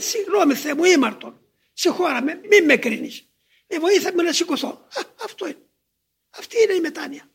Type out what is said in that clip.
συγγνώμη Θεέ μου ήμαρτον. Συγχώρα με, μην με κρίνεις. Με βοήθα με να σηκωθώ. Α, αυτό είναι. Αυτή είναι η μετάνοια.